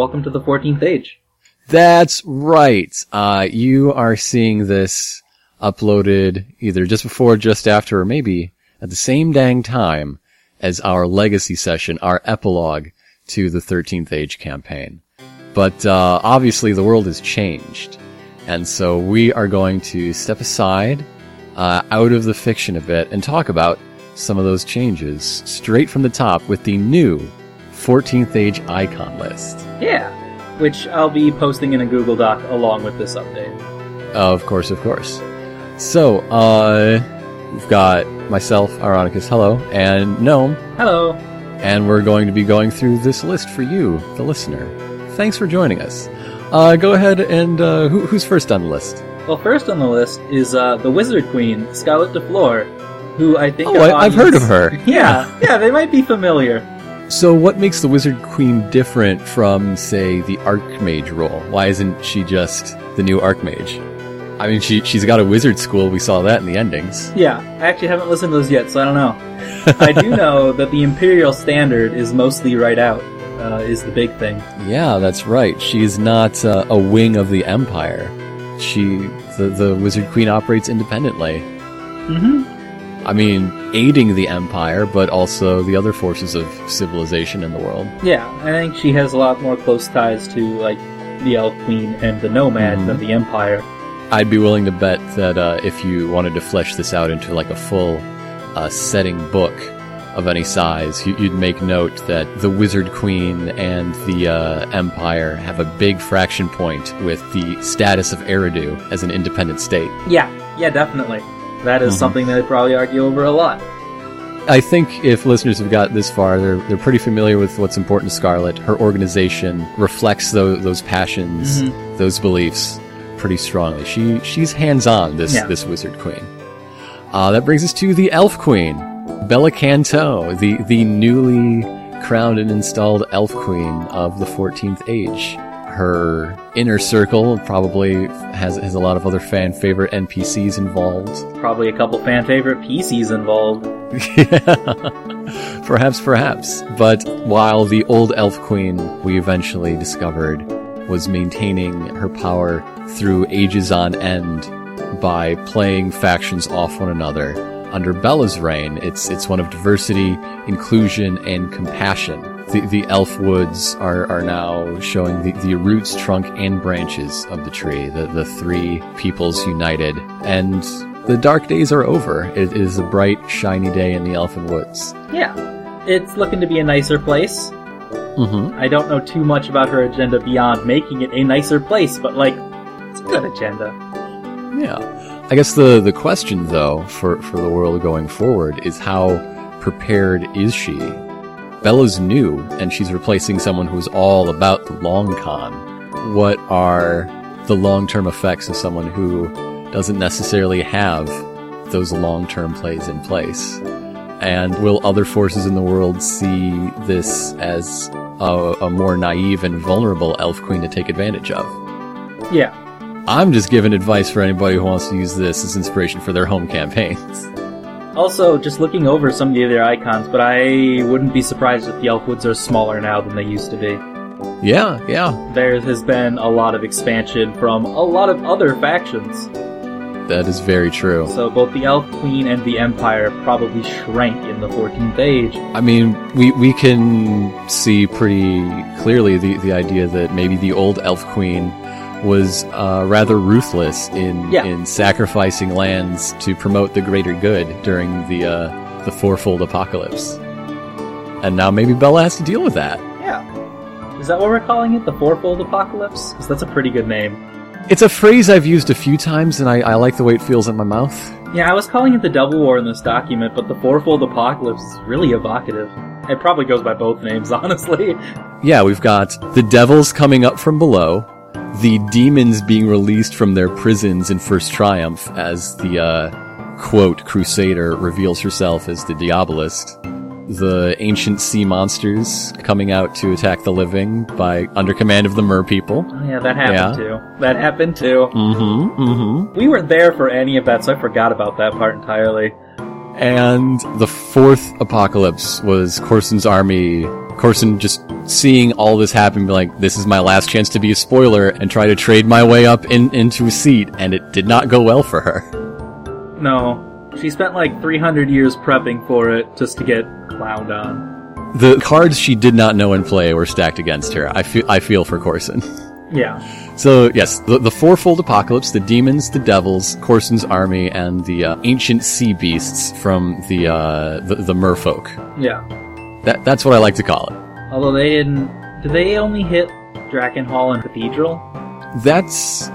Welcome to the 14th Age. That's right. Uh, you are seeing this uploaded either just before, just after, or maybe at the same dang time as our legacy session, our epilogue to the 13th Age campaign. But uh, obviously, the world has changed. And so we are going to step aside, uh, out of the fiction a bit, and talk about some of those changes straight from the top with the new 14th Age icon list. Yeah, which I'll be posting in a Google Doc along with this update. Of course, of course. So, uh, we've got myself, Ironicus, hello, and Gnome, Hello. and we're going to be going through this list for you, the listener. Thanks for joining us. Uh, go ahead and, uh, who, who's first on the list? Well, first on the list is uh, the Wizard Queen, Scarlet de Fleur, who I think. Oh, I, I've heard of her. Yeah, yeah, they might be familiar. So, what makes the Wizard Queen different from, say, the Archmage role? Why isn't she just the new Archmage? I mean, she she's got a wizard school. We saw that in the endings. Yeah, I actually haven't listened to those yet, so I don't know. I do know that the Imperial Standard is mostly right out, uh, is the big thing. Yeah, that's right. She's not uh, a wing of the Empire. She, the the Wizard Queen, operates independently. hmm I mean, aiding the Empire, but also the other forces of civilization in the world. Yeah, I think she has a lot more close ties to, like, the Elf Queen and the Nomad Mhm. than the Empire. I'd be willing to bet that uh, if you wanted to flesh this out into like a full uh, setting book of any size, you, you'd make note that the Wizard Queen and the uh, Empire have a big fraction point with the status of Eridu as an independent state. Yeah, yeah, definitely. That is Mhm. something they probably argue over a lot. I think if listeners have got this far, they're they're pretty familiar with what's important to Scarlet. Her organization reflects those those passions, those beliefs pretty strongly. She she's hands on this Yeah. this wizard queen. Uh, that brings us to the elf queen, Bella Canto, the the newly crowned and installed elf queen of the 14th age. Her inner circle probably has has a lot of other fan favorite NPCs involved. Probably a couple fan favorite PCs involved. Yeah. perhaps, perhaps. But while the old elf queen we eventually discovered was maintaining her power through ages on end by playing factions off one another, under Bella's reign, it's it's one of diversity, inclusion, and compassion. The, the elf woods are, are now showing the, the roots, trunk, and branches of the tree, the, the three peoples united. And the dark days are over. It is a bright, shiny day in the Elfin Woods. Yeah, it's looking to be a nicer place. Mm-hmm. I don't know too much about her agenda beyond making it a nicer place, but like, it's a good agenda. Yeah. I guess the, the question, though, for, for the world going forward is how prepared is she? Bella's new, and she's replacing someone who's all about the long con. What are the long term effects of someone who doesn't necessarily have those long term plays in place? And will other forces in the world see this as a, a more naive and vulnerable elf queen to take advantage of? Yeah, I'm just giving advice for anybody who wants to use this as inspiration for their home campaigns. Also, just looking over some of the other icons, but I wouldn't be surprised if the Elfwoods are smaller now than they used to be. Yeah, yeah, There has been a lot of expansion from a lot of other factions. that is very true. So both the Elf Queen and the Empire probably shrank in the 14th Age. I mean, we we can see pretty clearly the the idea that maybe the old elf queen was uh, rather ruthless in Yeah. in sacrificing lands to promote the greater good during the uh, the fourfold apocalypse. And now maybe Bella has to deal with that. Yeah. Is that what we're calling it? The Fourfold Apocalypse? Because that's a pretty good name. It's a phrase I've used a few times, and I, I like the way it feels in my mouth. Yeah, I was calling it the Double War in this document, but the Fourfold Apocalypse is really evocative. It probably goes by both names, honestly. Yeah, we've got the devils coming up from below, the demons being released from their prisons in First Triumph as the, uh, quote, Crusader reveals herself as the Diabolist, the ancient sea monsters coming out to attack the living by under command of the Mer people. Oh yeah, that happened Yeah. too. That happened too. Mm-hmm, mm-hmm. We weren't there for any of that, so I forgot about that part entirely. And the fourth apocalypse was Corson's army Corson just seeing all this happen, be like, this is my last chance to be a spoiler and try to trade my way up in, into a seat, and it did not go well for her. No. She spent like 300 years prepping for it just to get clowned on. The cards she did not know in play were stacked against her. I feel, I feel for Corson. Yeah. So, yes, the, the fourfold apocalypse, the demons, the devils, Corson's army, and the uh, ancient sea beasts from the, uh, the, the merfolk. Yeah. That, that's what I like to call it. Although they didn't. Did they only hit Drakkenhall and Cathedral? That's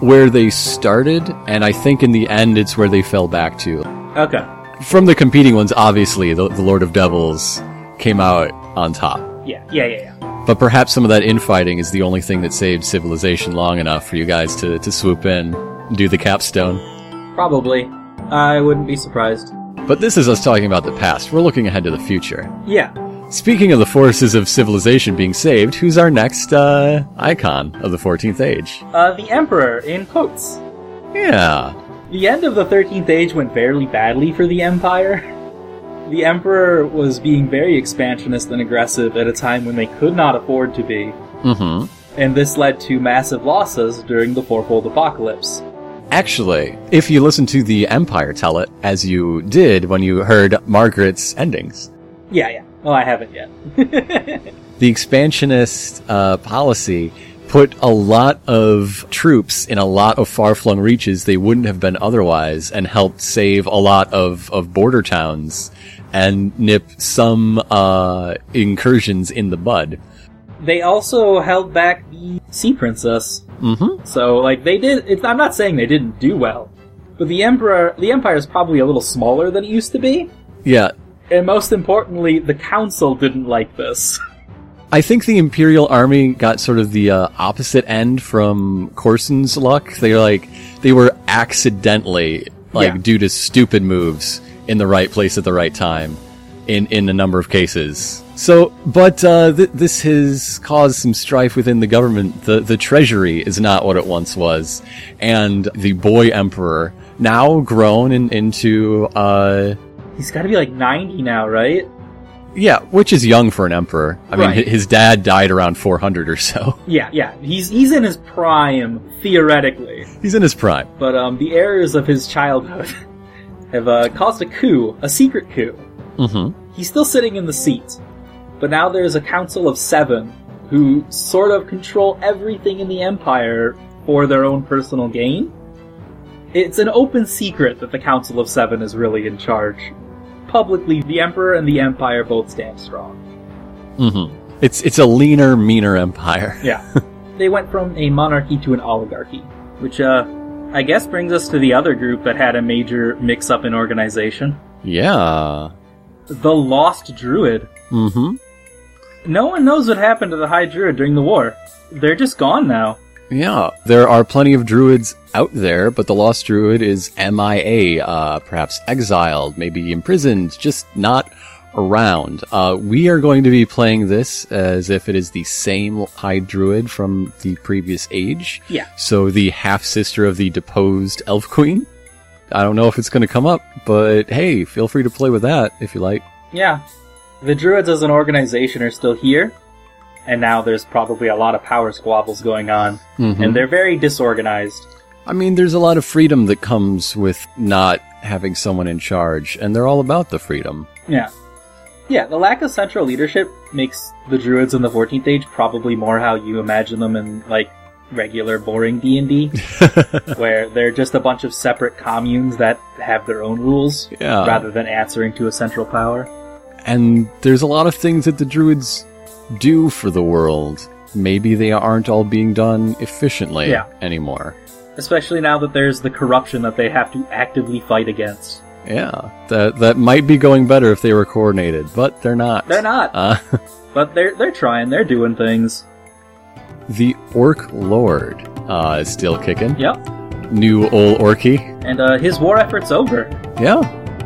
where they started, and I think in the end it's where they fell back to. Okay. From the competing ones, obviously, the, the Lord of Devils came out on top. Yeah, yeah, yeah, yeah. But perhaps some of that infighting is the only thing that saved civilization long enough for you guys to, to swoop in, do the capstone. Probably. I wouldn't be surprised. But this is us talking about the past. We're looking ahead to the future. Yeah. Speaking of the forces of civilization being saved, who's our next uh, icon of the 14th Age? Uh, the Emperor in quotes. Yeah. The end of the 13th Age went fairly badly for the Empire. The Emperor was being very expansionist and aggressive at a time when they could not afford to be, Mm-hmm. and this led to massive losses during the Fourfold Apocalypse. Actually, if you listen to the Empire tell it, as you did when you heard Margaret's endings, Yeah, yeah. Well, I haven't yet. the expansionist uh, policy put a lot of troops in a lot of far-flung reaches they wouldn't have been otherwise and helped save a lot of, of border towns and nip some uh, incursions in the bud. They also held back the Sea Princess. Mm-hmm. So, like, they did. It's, I'm not saying they didn't do well, but the Emperor, the Empire is probably a little smaller than it used to be, Yeah, and most importantly, the Council didn't like this. I think the Imperial Army got sort of the uh, opposite end from Corson's luck. They were like they were accidentally like Yeah. due to stupid moves in the right place at the right time in in a number of cases. So, but uh, th- this has caused some strife within the government. The the treasury is not what it once was, and the boy emperor now grown in, into uh, He's got to be like 90 now, right? yeah, which is young for an emperor. I mean, Right. hi- his dad died around 400 or so. Yeah, yeah. He's he's in his prime theoretically, He's in his prime. but um, the errors of his childhood have uh, caused a coup, a secret coup. Mm-hmm. He's still sitting in the seat, but now there's a council of seven who sort of control everything in the empire for their own personal gain. It's an open secret that the Council of Seven is really in charge. Publicly, the Emperor and the Empire both stand strong. Mm-hmm. It's it's a leaner, meaner empire. Yeah. they went from a monarchy to an oligarchy, which, uh, I guess brings us to the other group that had a major mix up in organization Yeah. the Lost Druid. Mm-hmm. No one knows what happened to the High Druid during the war. They're just gone now. Yeah. There are plenty of druids out there, but the lost druid is MIA, uh, perhaps exiled, maybe imprisoned, just not around. Uh, we are going to be playing this as if it is the same high druid from the previous age. Yeah. So the half sister of the deposed elf queen. I don't know if it's going to come up, but hey, feel free to play with that if you like. Yeah. The Druids as an organization are still here, and now there's probably a lot of power squabbles going on, Mhm. and they're very disorganized. I mean, there's a lot of freedom that comes with not having someone in charge, and they're all about the freedom. Yeah. Yeah, the lack of central leadership makes the Druids in the 14th Age probably more how you imagine them in, like, regular boring D&D, where they're just a bunch of separate communes that have their own rules, Yeah. rather than answering to a central power. And there's a lot of things that the druids do for the world. Maybe they aren't all being done efficiently Yeah. anymore. Especially now that there's the corruption that they have to actively fight against. Yeah, that that might be going better if they were coordinated, but they're not. They're not, Uh, but they're they're trying, they're doing things. the Orc Lord uh, is still kicking. Yep. New old Orky. And uh, his war effort's over. Yeah,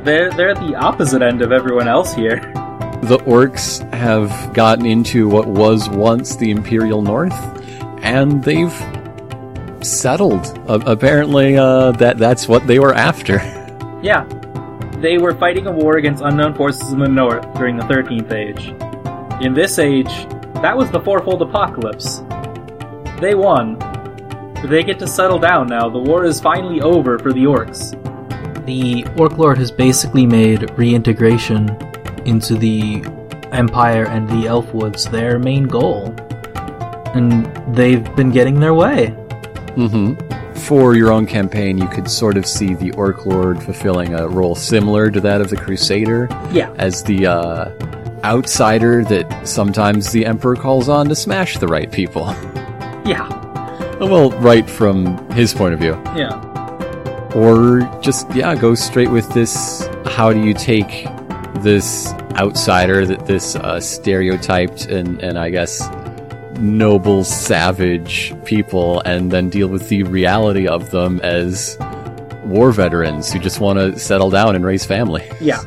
They're they're at the opposite end of everyone else here. the orcs have gotten into what was once the Imperial North, and they've settled. A- apparently, uh, that that's what they were after. Yeah. They were fighting a war against unknown forces in the north during the 13th Age. In this age, that was the fourfold apocalypse. They won. They get to settle down now. The war is finally over for the orcs. The Orc Lord has basically made reintegration into the Empire and the Elfwoods their main goal. And they've been getting their way. Mm-hmm. For your own campaign, you could sort of see the Orc Lord fulfilling a role similar to that of the Crusader, Yeah. as the uh, outsider that sometimes the Emperor calls on to smash the right people. Yeah. well, right from his point of view. Yeah. Or just, yeah, go straight with this. How do you take this outsider, that this uh, stereotyped and, and I guess noble, savage people, and then deal with the reality of them as war veterans who just want to settle down and raise family? Yeah.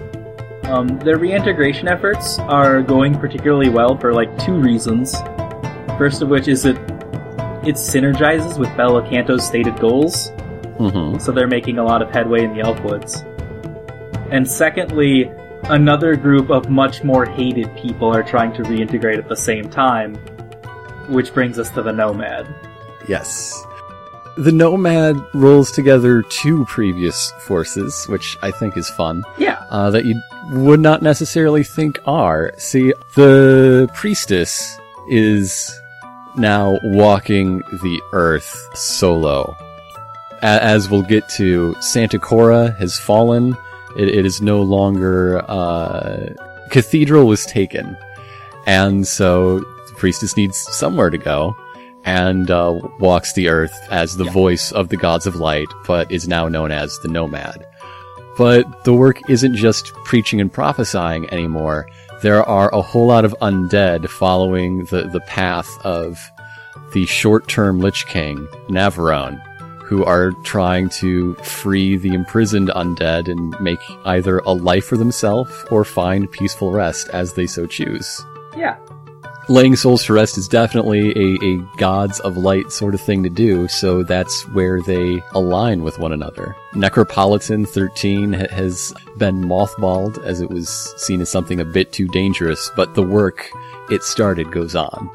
Um, their reintegration efforts are going particularly well for like two reasons. First of which is that it synergizes with Bella Canto's stated goals, Mm-hmm. so they're making a lot of headway in the Elfwoods. And secondly, another group of much more hated people are trying to reintegrate at the same time, which brings us to the Nomad. Yes. The Nomad rolls together two previous forces, which I think is fun. Yeah, uh, that you would not necessarily think are. See, the priestess is now walking the earth solo. As we'll get to, Santa Cora has fallen. It, it is no longer, uh, cathedral was taken. And so the priestess needs somewhere to go and uh, walks the earth as the voice of the gods of light, but is now known as the nomad. But the work isn't just preaching and prophesying anymore. There are a whole lot of undead following the, the path of the short-term Lich King, Navarone, who are trying to free the imprisoned undead and make either a life for themselves or find peaceful rest as they so choose. yeah. Laying souls to rest is definitely a, a gods of light sort of thing to do, so that's where they align with one another. Necropolitan 13 ha- has been mothballed as it was seen as something a bit too dangerous, but the work it started goes on.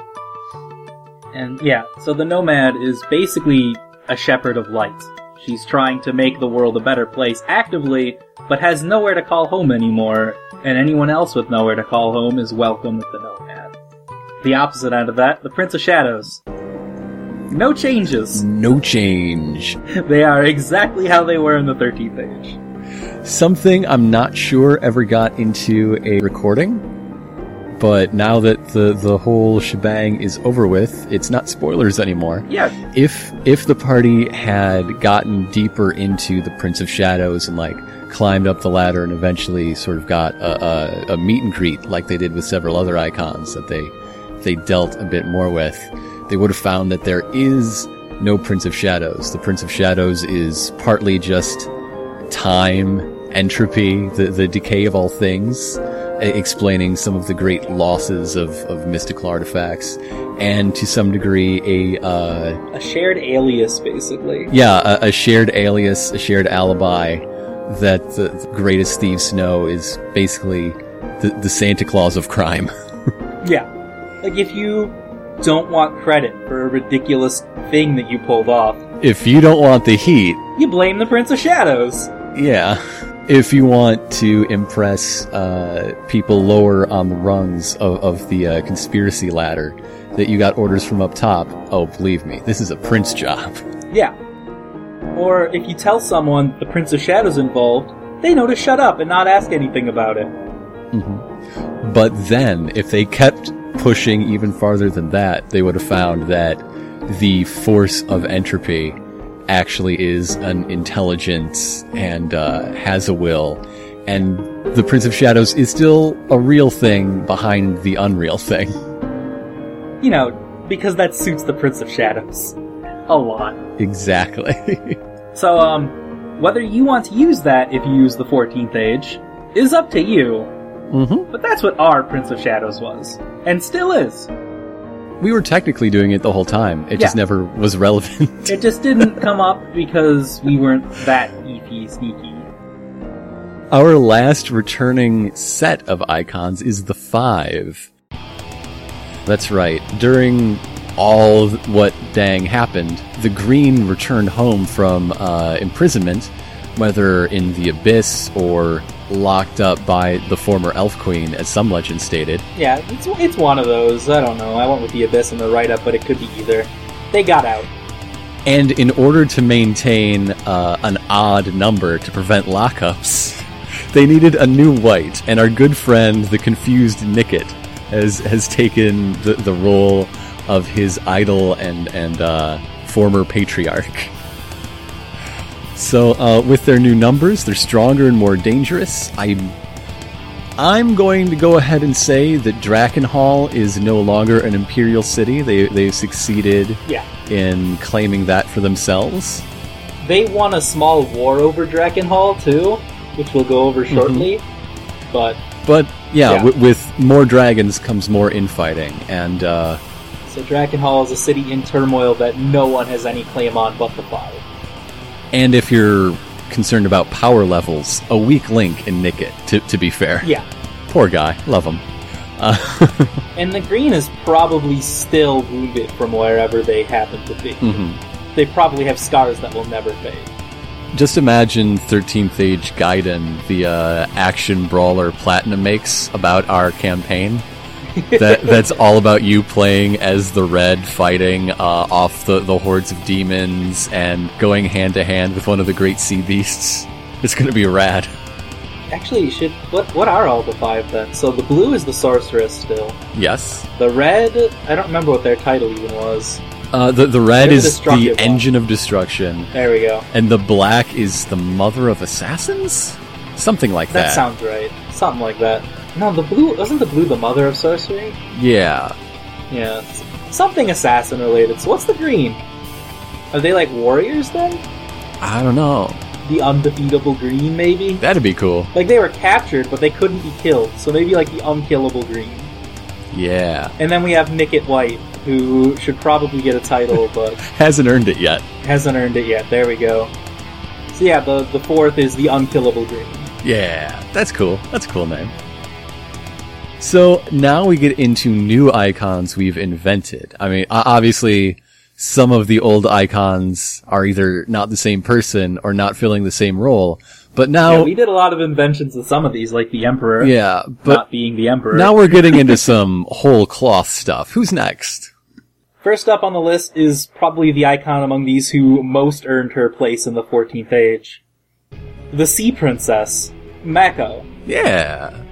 And yeah, so the Nomad is basically a shepherd of light. She's trying to make the world a better place actively, but has nowhere to call home anymore, and anyone else with nowhere to call home is welcome at the Nomad. The opposite end of that, the Prince of Shadows. No changes. No change. They are exactly how they were in the 13th age. Something I'm not sure ever got into a recording, but now that the, the whole shebang is over with, it's not spoilers anymore. Yeah, if if the party had gotten deeper into the Prince of Shadows and like climbed up the ladder and eventually sort of got a, a, a meet and greet like they did with several other icons that they they dealt a bit more with, they would have found that there is no Prince of Shadows. The Prince of Shadows is partly just time, entropy, the, the decay of all things, explaining some of the great losses of, of mystical artifacts, and to some degree a uh, a shared alias, basically. yeah, a, a shared alias, a shared alibi that the, the greatest thieves know is basically the, the Santa Claus of crime. Yeah. Like, if you don't want credit for a ridiculous thing that you pulled off, if you don't want the heat, you blame the Prince of Shadows. yeah. If you want to impress uh, people lower on the rungs of, of the uh, conspiracy ladder, that you got orders from up top, oh, believe me, this is a prince job. Yeah. Or if you tell someone the Prince of Shadows involved, they know to shut up and not ask anything about it. But then, if they kept pushing even farther than that, they would have found that the force of entropy actually is an intelligence and uh, has a will, and the Prince of Shadows is still a real thing behind the unreal thing. You know, because that suits the Prince of Shadows. A lot. Exactly. So, um, whether you want to use that if you use the 14th Age is up to you, hmm but that's what our Prince of Shadows was. And still is. We were technically doing it the whole time. It just Yeah. never was relevant. It just didn't come up because we weren't that beefy sneaky. Our last returning set of icons is the five. That's right. During all what dang happened, the Green returned home from uh, imprisonment, whether in the Abyss or locked up by the former Elf Queen, as some legends stated. Yeah, it's, it's one of those. I don't know. I went with the Abyss in the write up, but it could be either. They got out. And in order to maintain uh, an odd number to prevent lockups, they needed a new white, and our good friend, the confused Nicket, has has taken the, the role of his idol and and uh, former patriarch. So, uh, with their new numbers, they're stronger and more dangerous. I'm I'm going to go ahead and say that Drakkenhall is no longer an imperial city. They they've succeeded Yeah. in claiming that for themselves. They won a small war over Drakkenhall, too, which we'll go over shortly. But, But yeah, Yeah. W- with more dragons comes more infighting, and uh, so Drakkenhall is a city in turmoil that no one has any claim on but the Five. And if you're concerned about power levels, a weak link in Nicket. To to be fair, Yeah. poor guy, love him. And the Green is probably still wounded from wherever they happen to be. hmm They probably have scars that will never fade. Just imagine 13th Age Gaiden, the uh, action brawler Platinum makes about our campaign. that that's all about you playing as the red fighting uh, off the, the hordes of demons and going hand to hand with one of the great sea beasts. It's gonna be rad. Actually, you should. What what are all the five then? So the blue is the sorceress still. Yes. The red, I don't remember what their title even was. Uh, the the red the is the one. engine of destruction, There we go. and the black is the mother of assassins. Something like That that. sounds right. Something like that. No, the blue wasn't the blue the mother of sorcery? yeah. Yeah, something assassin related. So what's the green? Are they like warriors then? I don't know. The undefeatable green, maybe? That'd be cool. Like they were captured, but they couldn't be killed. So maybe like the unkillable green. Yeah. And then we have Nicket White, who should probably get a title, but Hasn't earned it yet. hasn't earned it yet. There we go. So yeah, the the fourth is the unkillable green. Yeah, that's cool. That's a cool name. So now we get into new icons we've invented. I mean, obviously, some of the old icons are either not the same person or not filling the same role. But Yeah, now, we did a lot of inventions of some of these, like the Emperor. yeah, not but being the Emperor. now we're getting into some whole cloth stuff. Who's next? First up on the list is probably the icon among these who most earned her place in the 14th Age. The Sea Princess, Mako. Yeah.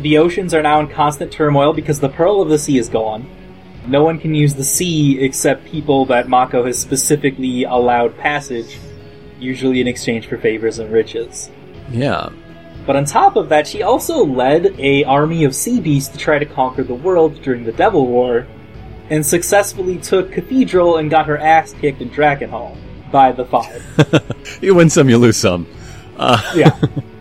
The oceans are now in constant turmoil because the Pearl of the Sea is gone. No one can use the sea except people that Mako has specifically allowed passage, usually in exchange for favors and riches. Yeah. But on top of that, she also led a army of sea beasts to try to conquer the world during the Devil War, and successfully took Cathedral and got her ass kicked in Drakkenhall by the Five. You win some, you lose some. Uh, yeah,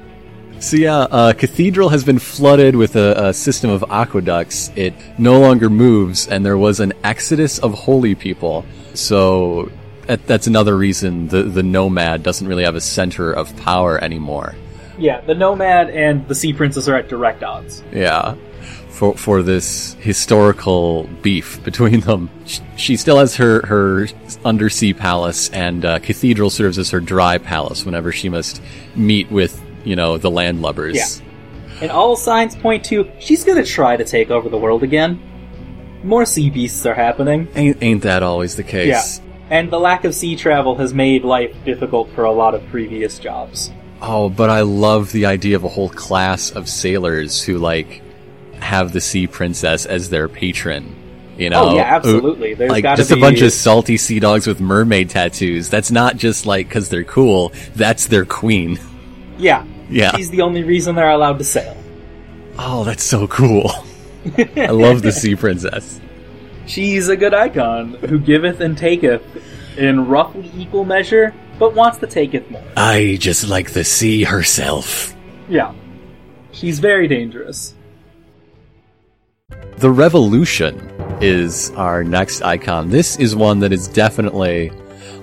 So yeah, uh, Cathedral has been flooded with a, a system of aqueducts. It no longer moves, and there was an exodus of holy people. So that, that's another reason the the Nomad doesn't really have a center of power anymore. yeah. The Nomad and the Sea Princess are at direct odds. Yeah, for for this historical beef between them. She, she still has her her undersea palace, and uh, Cathedral serves as her dry palace whenever she must meet with you know the landlubbers. Yeah. And all signs point to she's gonna try to take over the world again. More sea beasts are happening. Ain't ain't that always the case? Yeah. And the lack of sea travel has made life difficult for a lot of previous jobs. Oh, but I love the idea of a whole class of sailors who like have the sea princess as their patron. You oh, know, oh yeah, absolutely. There's like just be Just a bunch of salty sea dogs with mermaid tattoos. That's not just like because they're cool. That's their queen. Yeah. Yeah. She's the only reason they're allowed to sail. Oh, that's so cool. I love the sea princess. She's a good icon, who giveth and taketh in roughly equal measure, but wants to taketh more. I just like the sea herself. Yeah. She's very dangerous. The Revolution is our next icon. This is one that is definitely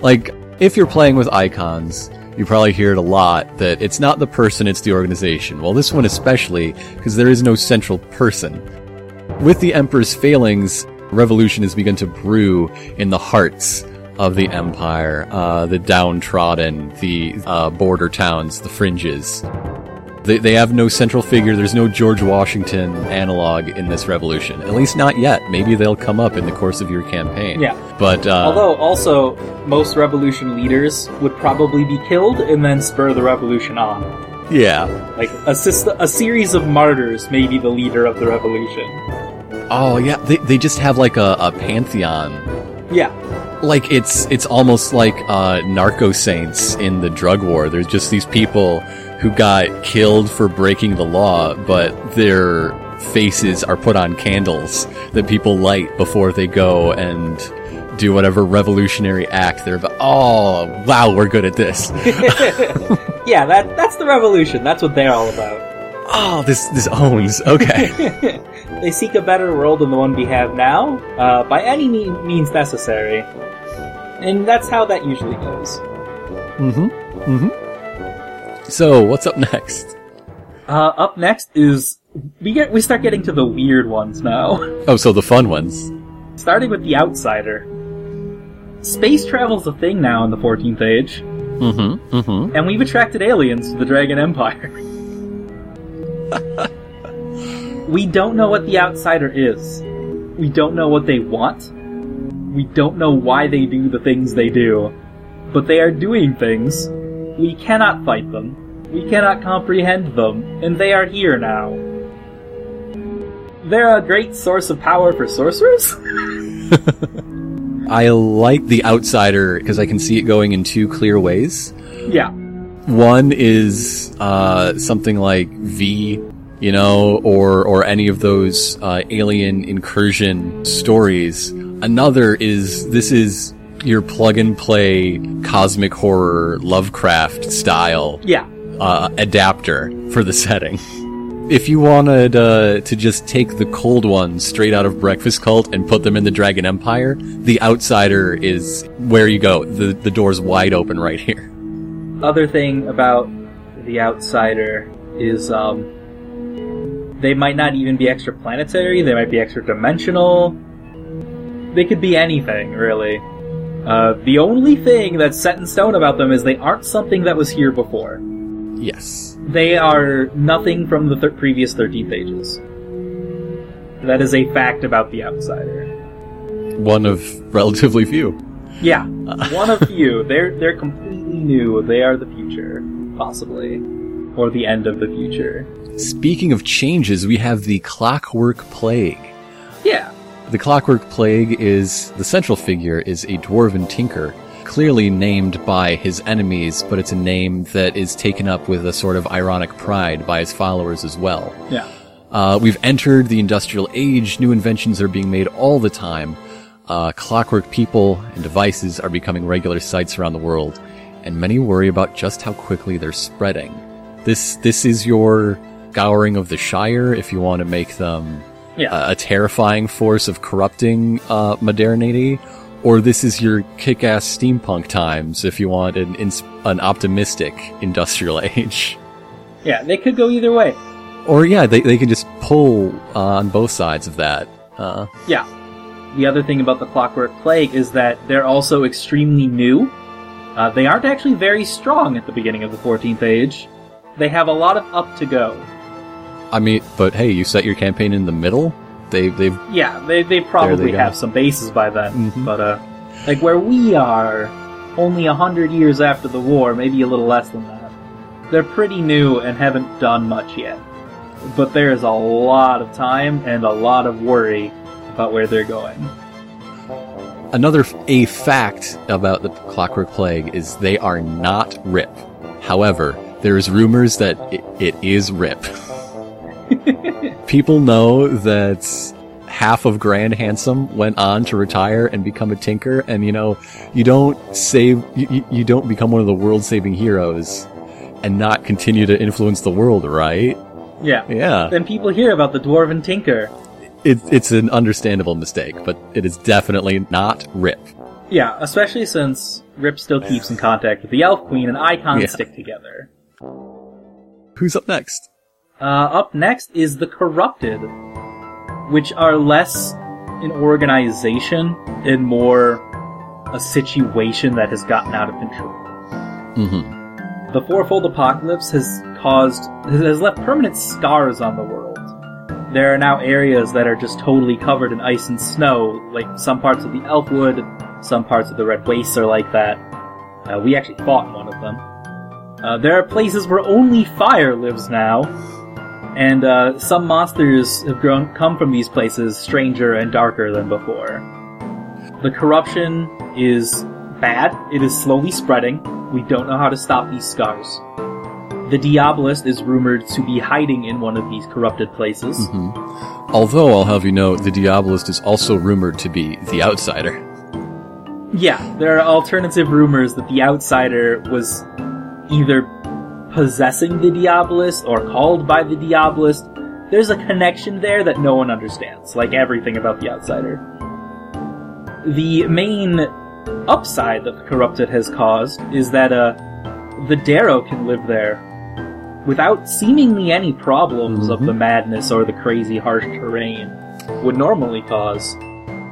like if you're playing with icons, you probably hear it a lot that it's not the person, it's the organization. Well, this one especially because there is no central person. with the Emperor's failings, revolution has begun to brew in the hearts of the Empire, uh, the downtrodden, the uh, border towns, the fringes. They, they have no central figure. There's no George Washington analog in this revolution. At least not yet. Maybe they'll come up in the course of your campaign. Yeah. But uh, Although, also, most revolution leaders would probably be killed and then spur the revolution on. yeah. Like, a, a series of martyrs may be the leader of the revolution. Oh yeah. They they just have like a, a pantheon Yeah. like it's it's almost like uh, narco saints in the drug war. There's just these people who got killed for breaking the law, but their faces are put on candles that people light before they go and do whatever revolutionary act they're about. Oh, wow, we're good at this. Yeah, that that's the revolution. That's what they're all about. Oh, this this owns. Okay. They seek a better world than the one we have now, uh, by any means necessary. And that's how that usually goes. mm-hmm. Mm-hmm. So, what's up next? Uh, up next is we get we start getting to the weird ones now. Oh, so the fun ones. Starting with the outsider. Space travel's a thing now in the 14th age, Mm-hmm. Mm-hmm. and we've attracted aliens to the Dragon Empire. we don't know what the outsider is. We don't know what they want. We don't know why they do the things they do. But they are doing things. We cannot fight them. We cannot comprehend them, and they are here now. They're a great source of power for sorcerers? I like the outsider because I can see it going in two clear ways. yeah. One is uh, something like V, you know, or or any of those uh, alien incursion stories. Another is this is your plug and play cosmic horror Lovecraft style Yeah. uh, adapter for the setting. If you wanted uh, to just take the cold ones straight out of Breakfast Cult and put them in the Dragon Empire, the Outsider is where you go. The the door's wide open right here. other thing about the outsider is um, they might not even be extraplanetary they might be extra dimensional they could be anything really uh, the only thing that's set in stone about them is they aren't something that was here before Yes. they are nothing from the th- previous 13th ages that is a fact about the outsider One of relatively few. yeah one of few they're they're completely new they are the future possibly or the end of the future Speaking of changes, we have the Clockwork Plague. Yeah. The Clockwork Plague is the central figure is a dwarven tinker, clearly named by his enemies, but it's a name that is taken up with a sort of ironic pride by his followers as well. Yeah. Uh, we've entered the industrial age. New inventions are being made all the time. Uh, clockwork people and devices are becoming regular sights around the world, and many worry about just how quickly they're spreading. This this is your scouring of the Shire if you want to make them Yeah. a, a terrifying force of corrupting uh, modernity, or this is your kick-ass steampunk times if you want an an optimistic industrial age. yeah, they could go either way. Or yeah, they they can just pull uh, on both sides of that. Uh, Yeah. The other thing about the Clockwork Plague is that they're also extremely new. Uh, they aren't actually very strong at the beginning of the 14th Age. They have a lot of up to go. I mean, but hey, you set your campaign in the middle. They they've Yeah, they, they probably go. have some bases by then. Mhm. But, uh, like where we are, only a hundred years after the war, maybe a little less than that. They're pretty new and haven't done much yet. But there's a lot of time and a lot of worry about where they're going. another a fact about the Clockwork Plague is they are not Rip. However, there's rumors that it, it is Rip. People know that half of Grand Handsome went on to retire and become a tinker, and you know, you don't save, you, you- don't become one of the world-saving heroes and not continue to influence the world, right? Yeah. Yeah, Then people hear about the Dwarven Tinker. it, it's an understandable mistake, but it is definitely not Rip. Yeah, especially since Rip still keeps in contact with the Elf Queen and icons Yeah. stick together. Who's up next? Uh, up next is the Corrupted. which are less an organization and more a situation that has gotten out of control. hmm The fourfold apocalypse has caused has left permanent scars on the world. There are now areas that are just totally covered in ice and snow, like some parts of the Elfwood, some parts of the Red Wastes are like that. Uh, we actually fought in one of them. Uh, there are places where only fire lives now, and uh, some monsters have grown come from these places stranger and darker than before. The corruption is bad. It is slowly spreading. We don't know how to stop these scars. The Diabolist is rumored to be hiding in one of these corrupted places. hmm Although I'll have you know, the Diabolist is also rumored to be the outsider. Yeah, there are alternative rumors that the Outsider was either possessing the Diabolist or called by the Diabolist. There's a connection there that no one understands, like everything about the Outsider. The main upside that the Corrupted has caused is that uh, the Derro can live there without seemingly any problems of Mhm. the madness or the crazy harsh terrain would normally cause.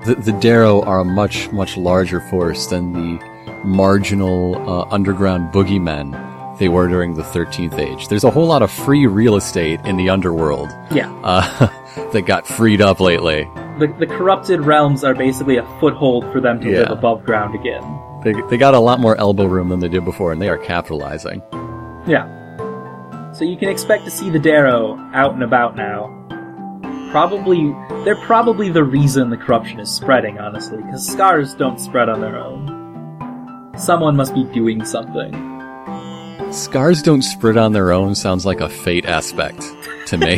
The, the Derro are a much, much larger force than the marginal uh, underground boogeymen they were during the 13th Age. There's a whole lot of free real estate in the underworld Yeah. uh, that got freed up lately. the, the corrupted realms are basically a foothold for them to Yeah. live above ground again. They, they got a lot more elbow room than they did before, and they are capitalizing. Yeah. So you can expect to see the Derro out and about now. Probably, they're probably the reason the corruption is spreading, honestly, because scars don't spread on their own. Someone must be doing something. Scars don't spread on their own sounds like a fate aspect to me.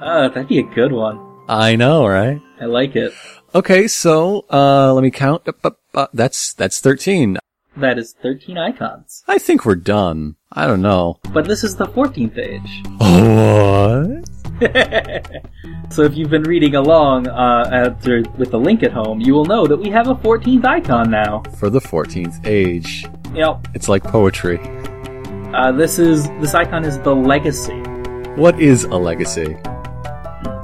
Uh, that'd be a good one. I know, right? I like it. Okay, so uh, let me count. That's that's thirteen. That is 13 icons. I think we're done. I don't know. But this is the 14th age. What? so if you've been reading along uh, after, with the link at home, you will know that we have a 14th icon now. For the fourteenth age, Yep. it's like poetry. Uh, this is this icon is the legacy. What is a legacy?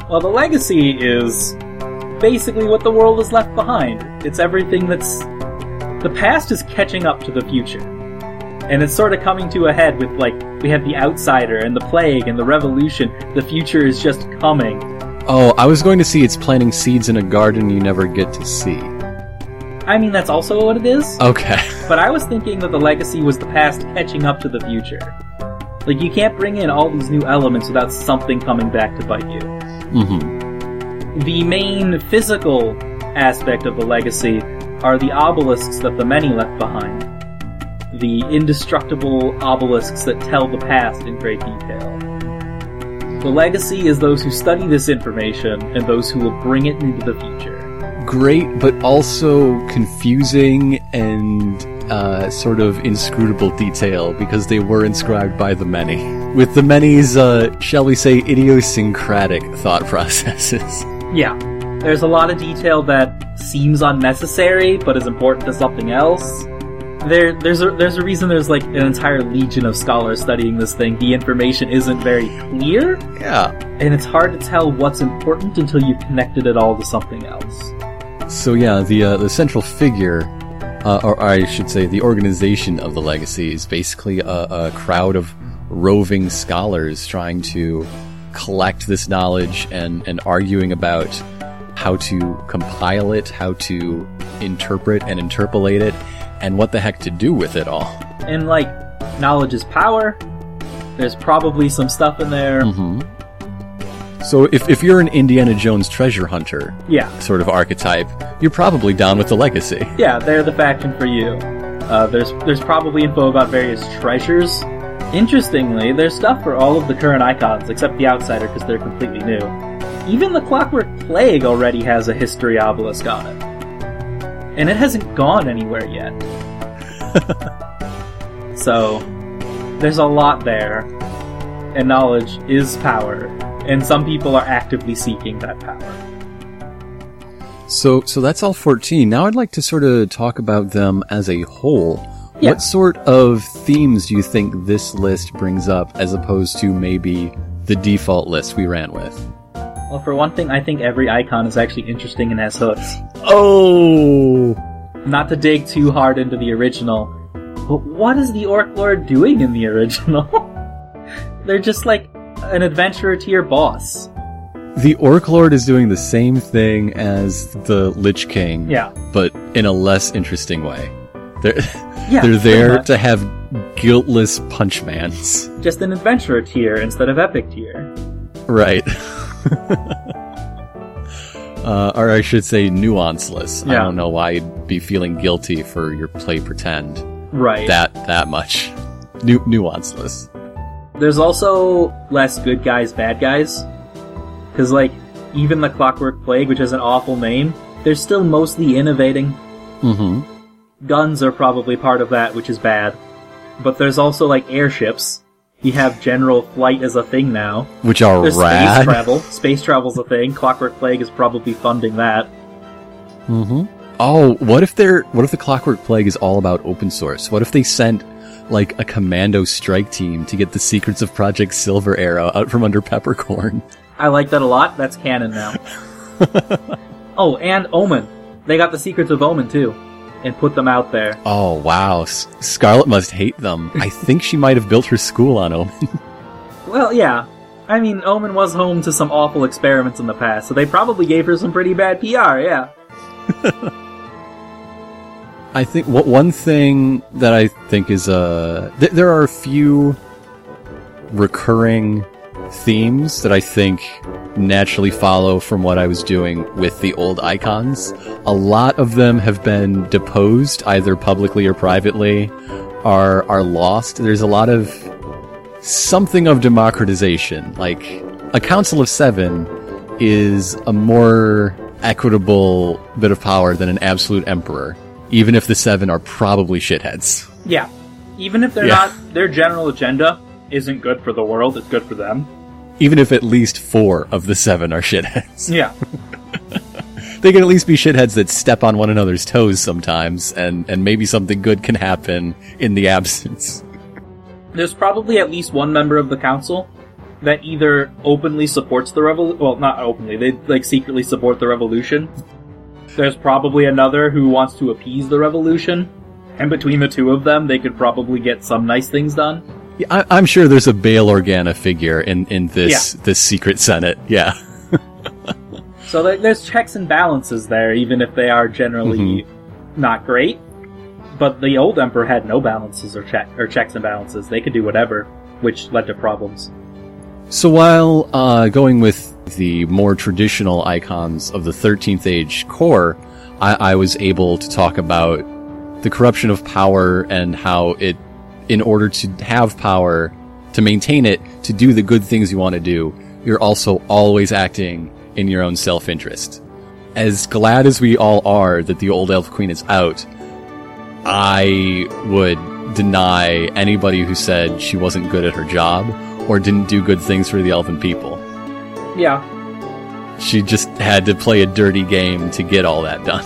Well, the legacy is basically what the world has left behind. It's everything that's the past is catching up to the future. And it's sort of coming to a head with like we have the outsider and the plague and the revolution. The future is just coming. Oh, I was going to see it's planting seeds in a garden you never get to see. I mean that's also what it is. Okay. But I was thinking that the legacy was the past catching up to the future. Like you can't bring in all these new elements without something coming back to bite you. mm-hmm. The main physical aspect of the legacy are the obelisks that the many left behind. The indestructible obelisks that tell the past in great detail. The legacy is those who study this information and those who will bring it into the future. Great, but also confusing and uh, sort of inscrutable detail because they were inscribed by the many. With the many's, uh, shall we say, idiosyncratic thought processes. Yeah, there's a lot of detail that seems unnecessary but is important to something else. There, there's a there's a reason there's like an entire legion of scholars studying this thing. The information isn't very clear, Yeah. and it's hard to tell what's important until you've connected it all to something else. So yeah, the uh, the central figure, uh, or I should say, the organization of the legacy is basically a, a crowd of roving scholars trying to collect this knowledge and and arguing about how to compile it, how to interpret and interpolate it, and what the heck to do with it all. And like, knowledge is power. There's probably some stuff in there. hmm So if if you're an Indiana Jones treasure hunter Yeah, sort of archetype, you're probably down with the legacy. yeah, they're the faction for you. Uh, there's there's probably info about various treasures. Interestingly, there's stuff for all of the current icons except the Outsider because they're completely new. Even the Clockwork Plague already has a history obelisk on it, and it hasn't gone anywhere yet. so there's a lot there, and knowledge is power, and some people are actively seeking that power. So, so that's all 14. Now I'd like to sort of talk about them as a whole. Yeah. What sort of themes do you think this list brings up as opposed to maybe the default list we ran with? Well, for one thing, I think every icon is actually interesting and has hooks. Oh! Not to dig too hard into the original, but what is the Orc Lord doing in the original? They're just like an adventurer tier boss. The Orc Lord is doing the same thing as the Lich King, Yeah. but in a less interesting way. They're, Yeah. they're there to have guiltless punchmans. Just an adventurer tier instead of epic tier. Right. uh, or I should say nuanceless. I don't know why you'd be feeling guilty for your play pretend Right. that that much. Nu- nuanceless. There's also less good guys, bad guys. Because, like, even the Clockwork Plague, which is an awful name, they're still mostly innovating. Mm-hmm. Guns are probably part of that, which is bad. But there's also, like, airships. You have general flight as a thing now. Which are There's space travel. Space travel's a thing. Clockwork Plague is probably funding that. Mm-hmm. Oh, what if they're what if the Clockwork Plague is all about open source? What if they sent like a commando strike team to get the secrets of Project Silver Arrow out from under Peppercorn? I like that a lot. That's canon now. oh, and Omen. They got the secrets of Omen, too. And put them out there. Oh wow, S- Scarlet must hate them. I think she might have built her school on Omen. Well, yeah. I mean, Omen was home to some awful experiments in the past, so they probably gave her some pretty bad PR, yeah. I think what one thing that I think is uh th- there are a few recurring themes that I think naturally follow from what I was doing with the old icons. A lot of them have been deposed either publicly or privately are are lost. There's a lot of something of democratization. Like a council of 7 is a more equitable bit of power than an absolute emperor even if the seven are probably shitheads. Yeah. Even if they're Yeah. not, their general agenda isn't good for the world, it's good for them. Even if at least four of the seven are shitheads. Yeah. They can at least be shitheads that step on one another's toes sometimes, and, and maybe something good can happen in the absence. There's probably at least one member of the council that either openly supports the revolution, well, not openly, they like secretly support the revolution. There's probably another who wants to appease the revolution, and between the two of them, they could probably get some nice things done. Yeah, I, I'm sure there's a Bail Organa figure in, in this, this secret senate. Yeah. So there's checks and balances there, even if they are generally not great. But the old emperor had no balances or check or checks and balances. They could do whatever, which led to problems. So while uh, going with the more traditional icons of the 13th Age core, I, I was able to talk about the corruption of power and how it, in order to have power, to maintain it, to do the good things you want to do, you're also always acting in your own self-interest. As glad as we all are that the old elf queen is out, I would deny anybody who said she wasn't good at her job or didn't do good things for the elven people. Yeah, She just had to play a dirty game to get all that done.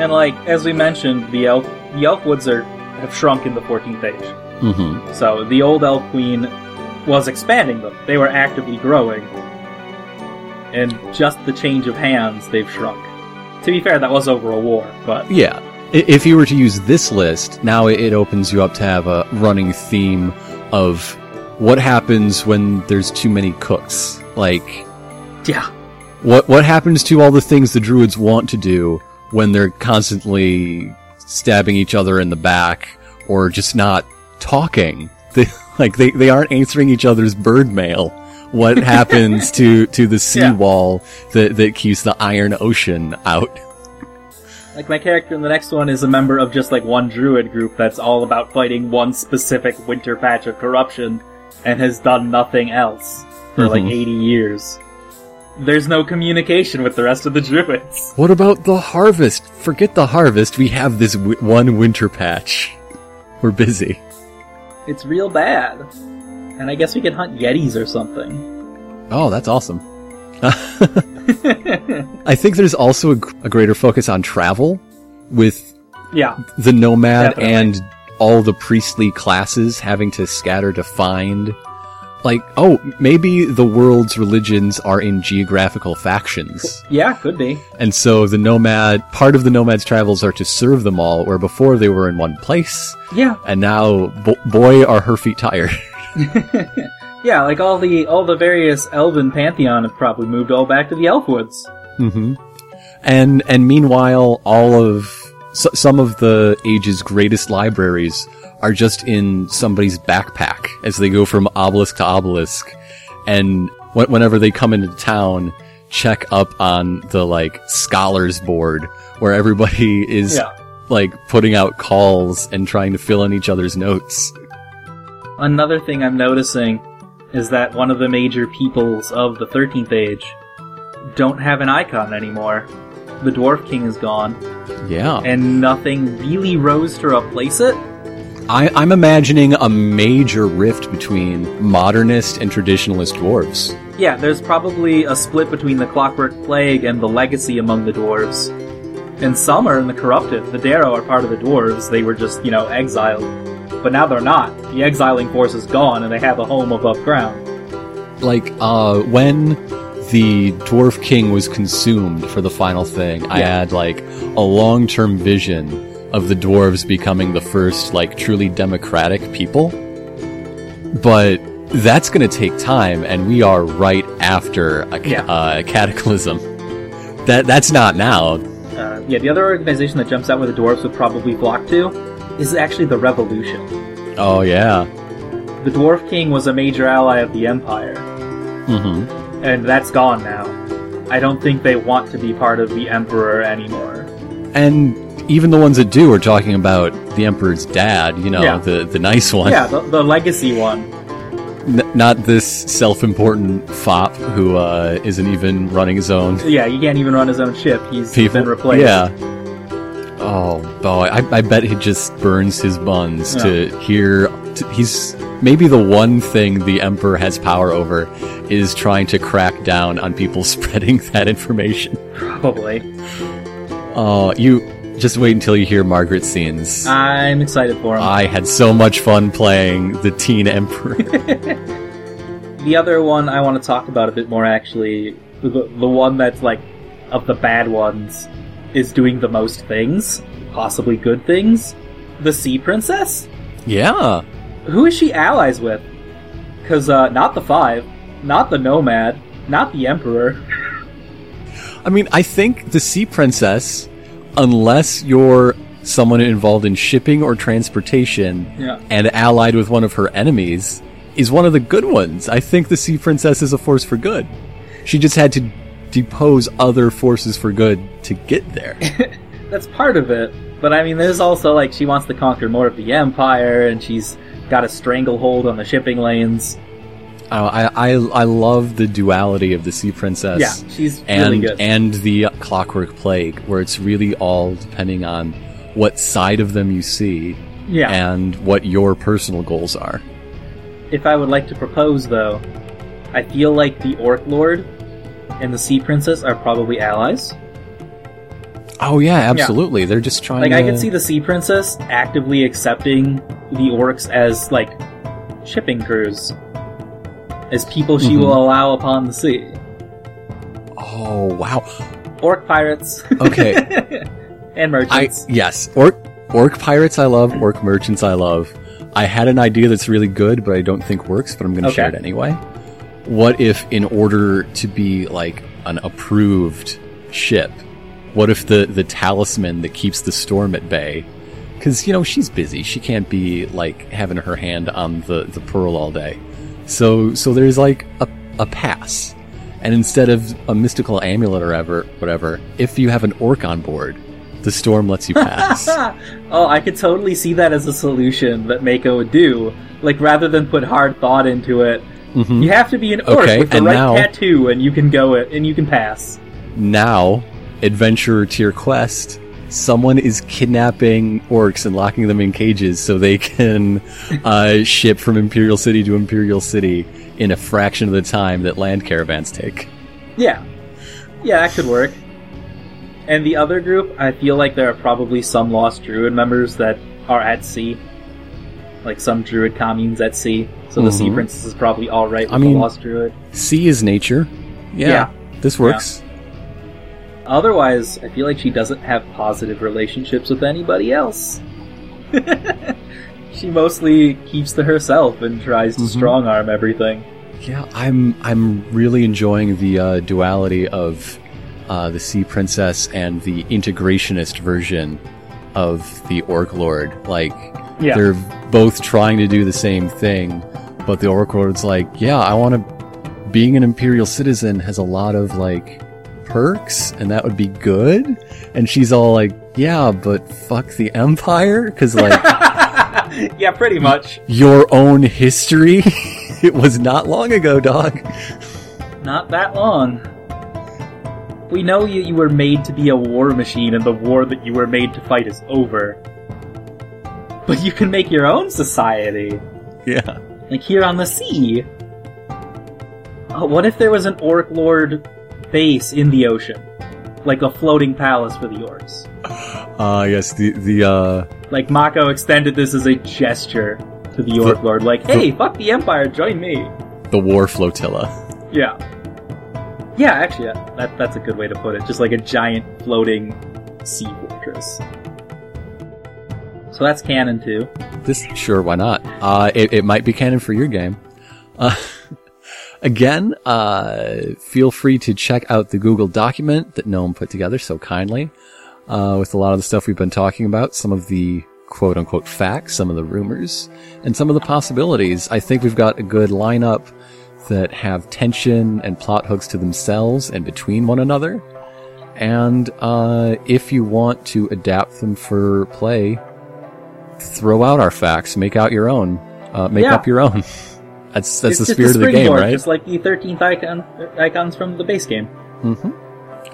and like as we mentioned, the elf the Elfwoods are have shrunk in the 14th age. hmm So the old elf queen was expanding them. They were actively growing, and just the change of hands, they've shrunk. To be fair, that was over a war, but Yeah. If you were to use this list, now it- it opens you up to have a running theme of what happens when there's too many cooks. Like, yeah, what what happens to all the things the druids want to do when they're constantly stabbing each other in the back or just not talking they like they, they aren't answering each other's bird mail what happens to to the seawall that that keeps the iron ocean out Like my character in the next one is a member of just like one druid group that's all about fighting one specific winter patch of corruption and has done nothing else for like Mhm. 80 years. There's no communication with the rest of the druids. what about the harvest forget the harvest we have this w- one winter patch we're busy It's real bad. And I guess we could hunt yetis or something. oh that's awesome I think there's also a, a greater focus on travel with Yeah, the nomad Definitely. and all the priestly classes having to scatter to find like, oh, maybe the world's religions are in geographical factions. Yeah, could be. And so the nomad, part of the nomad's travels are to serve them all, where before they were in one place, Yeah, and now, bo- boy, are her feet tired. yeah, like all the all the various elven pantheon have probably moved all back to the Elfwoods. hmm And and meanwhile, all of s- some of the age's greatest libraries are just in somebody's backpack as they go from obelisk to obelisk, and wh- whenever they come into town, check up on the like scholars board where everybody is Yeah. like putting out calls and trying to fill in each other's notes. Another thing I'm noticing is that one of the major peoples of the 13th Age don't have an icon anymore. The Dwarf King is gone, Yeah, and nothing really rose to replace it. I, I'm imagining a major rift between modernist and traditionalist dwarves. Yeah, there's probably a split between the Clockwork Plague and the Legacy among the dwarves. And some are in the Corrupted. The Derro are part of the dwarves. They were just, you know, exiled. But now they're not. The exiling force is gone, and they have a home above ground. like uh when the dwarf king was consumed for the final thing i had like a long-term vision of the dwarves becoming the first like truly democratic people but that's going to take time and we are right after a ca- Yeah. uh, cataclysm that that's not now Uh, yeah, the other organization that jumps out where the dwarves would probably flock to is actually the Revolution. oh yeah The Dwarf King was a major ally of the Empire, hmm and that's gone now. I don't think they want to be part of the Emperor anymore. and even the ones that do are talking about the emperor's dad you know Yeah. the the nice one Yeah, the, the legacy one. N- not this self-important fop who uh, isn't even running his own Yeah, he can't even run his own ship. He's people. been replaced. Yeah. Oh boy, I, I bet he just burns his buns to hear. To, he's maybe the one thing the emperor has power over is trying to crack down on people spreading that information. Probably. Oh, you just wait until you hear Margaret's scenes. I'm excited for him. I had so much fun playing the teen emperor. the other one I want to talk about a bit more, actually, the, the one that's like of the bad ones, is doing the most things, possibly good things. The Sea Princess. yeah. Who is she allies with? Because uh, not the Five, not the Nomad, not the Emperor. I mean, I think the Sea Princess, unless you're someone involved in shipping or transportation Yeah. and allied with one of her enemies, is one of the good ones. I think the Sea Princess is a force for good. She just had to depose other forces for good to get there. That's part of it. But I mean, there's also like she wants to conquer more of the Empire, and she's got a stranglehold on the shipping lanes. I, I I love the duality of the Sea Princess. Yeah, she's and really good. and the Clockwork Plague, where it's really all depending on what side of them you see yeah. and what your personal goals are. If I would like to propose, though, I feel like the Orc Lord and the Sea Princess are probably allies. Oh yeah, absolutely. They're just trying. Like, to... I could see the Sea Princess actively accepting the Orcs as, like, shipping crews. As people she Mhm. will allow upon the sea. Oh wow. Orc pirates. Okay. and I merchants. yes, orc orc pirates I love, orc merchants I love. I had an idea that's really good, but I don't think works. But I'm going to share it anyway. What if, in order to be like an approved ship, what if the the talisman that keeps the storm at bay? Because you know she's busy; she can't be like having her hand on the the pearl all day. So so there's like a a pass, and instead of a mystical amulet or ever whatever, if you have an orc on board, the storm lets you pass. oh, I could totally see that as a solution that Mako would do. Like, rather than put hard thought into it, Mhm. you have to be an orc Okay, with the right now- tattoo, and you can go it, and you can pass. now, adventurer to your quest, someone is kidnapping orcs and locking them in cages so they can uh, ship from Imperial City to Imperial City in a fraction of the time that land caravans take. Yeah. Yeah, that could work. And the other group, I feel like there are probably some lost druid members that are at sea. like some druid communes at sea. So the sea Mhm. princess is probably all right with I mean- the lost druid. Sea is nature. Yeah, Yeah. this works. Otherwise, I feel like she doesn't have positive relationships with anybody else. she mostly keeps to herself and tries to Mhm. strong arm everything. Yeah, I'm I'm really enjoying the uh, duality of uh, the Sea Princess and the integrationist version of the Orc Lord. Like Yeah. they're both trying to do the same thing, but the Orc Lord's like, yeah, I want to. Being an Imperial citizen has a lot of like perks, and that would be good. And she's all like, yeah, but fuck the Empire, because like yeah, pretty much. your own history. it was not long ago, dog. Not that long. We know you, you were made to be a war machine, and the war that you were made to fight is over. But you can make your own society. Yeah. Like here on the sea. Oh, what if there was an Orc Lord base in the ocean? Like a floating palace for the orcs. Uh yes, the the uh Like Mako extended this as a gesture to the Orc Lord, like, hey, fuck the Empire, join me. the war flotilla. Yeah. Yeah, actually, that, that's a good way to put it. Just like a giant floating sea fortress. So that's canon too. This sure, why not? Uh it, it might be canon for your game. Uh again, uh feel free to check out the Google document that Gnome put together so kindly. Uh with a lot of the stuff we've been talking about, some of the quote unquote facts, some of the rumors, and some of the possibilities. I think we've got a good lineup that have tension and plot hooks to themselves and between one another. And uh, if you want to adapt them for play, throw out our facts, make out your own, uh, make Yeah. up your own. That's that's It's the spirit of the game, right? Just like the 13th icon, icons from the base game. hmm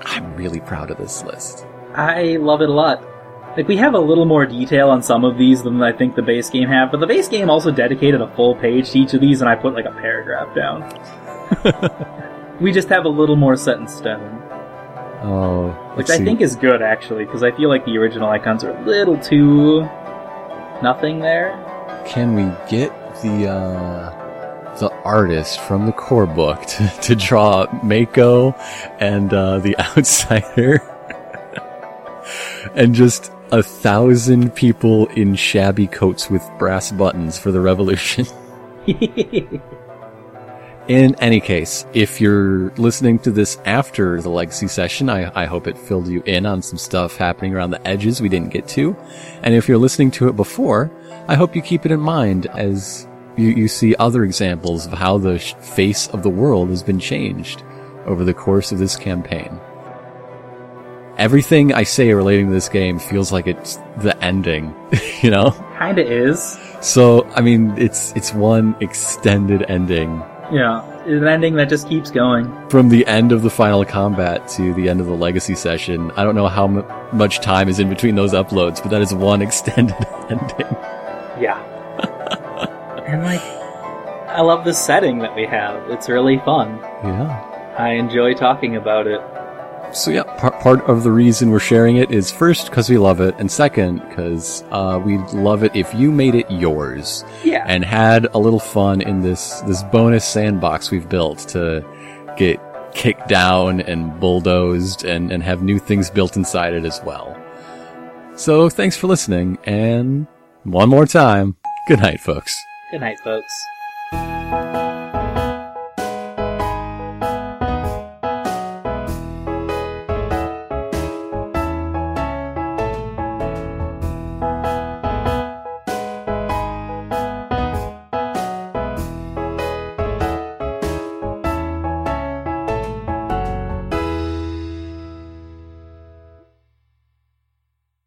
I'm really proud of this list. I love it a lot. Like, we have a little more detail on some of these than I think the base game have, but the base game also dedicated a full page to each of these, and I put like a paragraph down. we just have a little more set in stone. Oh, Which I see. think is good, actually, because I feel like the original icons are a little too nothing there. Can we get the uh, the artist from the core book to, to draw Mako and uh, the outsider, and just a thousand people in shabby coats with brass buttons for the revolution? In any case, if you're listening to this after the legacy session, I, I hope it filled you in on some stuff happening around the edges we didn't get to. And if you're listening to it before, I hope you keep it in mind as you, you see other examples of how the face of the world has been changed over the course of this campaign. Everything I say relating to this game feels like it's the ending, you know? Kinda is. So, I mean, it's, it's one extended ending Yeah. It's an ending that just keeps going. from the end of the final combat to the end of the legacy session. I don't know how m- much time is in between those uploads, but that is one extended ending. Yeah. And like, I love the setting that we have. It's really fun. Yeah. I enjoy talking about it. So yeah, part, part of the reason we're sharing it is first because we love it, and second because uh, we'd love it if you made it yours Yeah. and had a little fun in this this bonus sandbox we've built to get kicked down and bulldozed and, and have new things built inside it as well. So thanks for listening, and one more time, good night, folks. Good night, folks.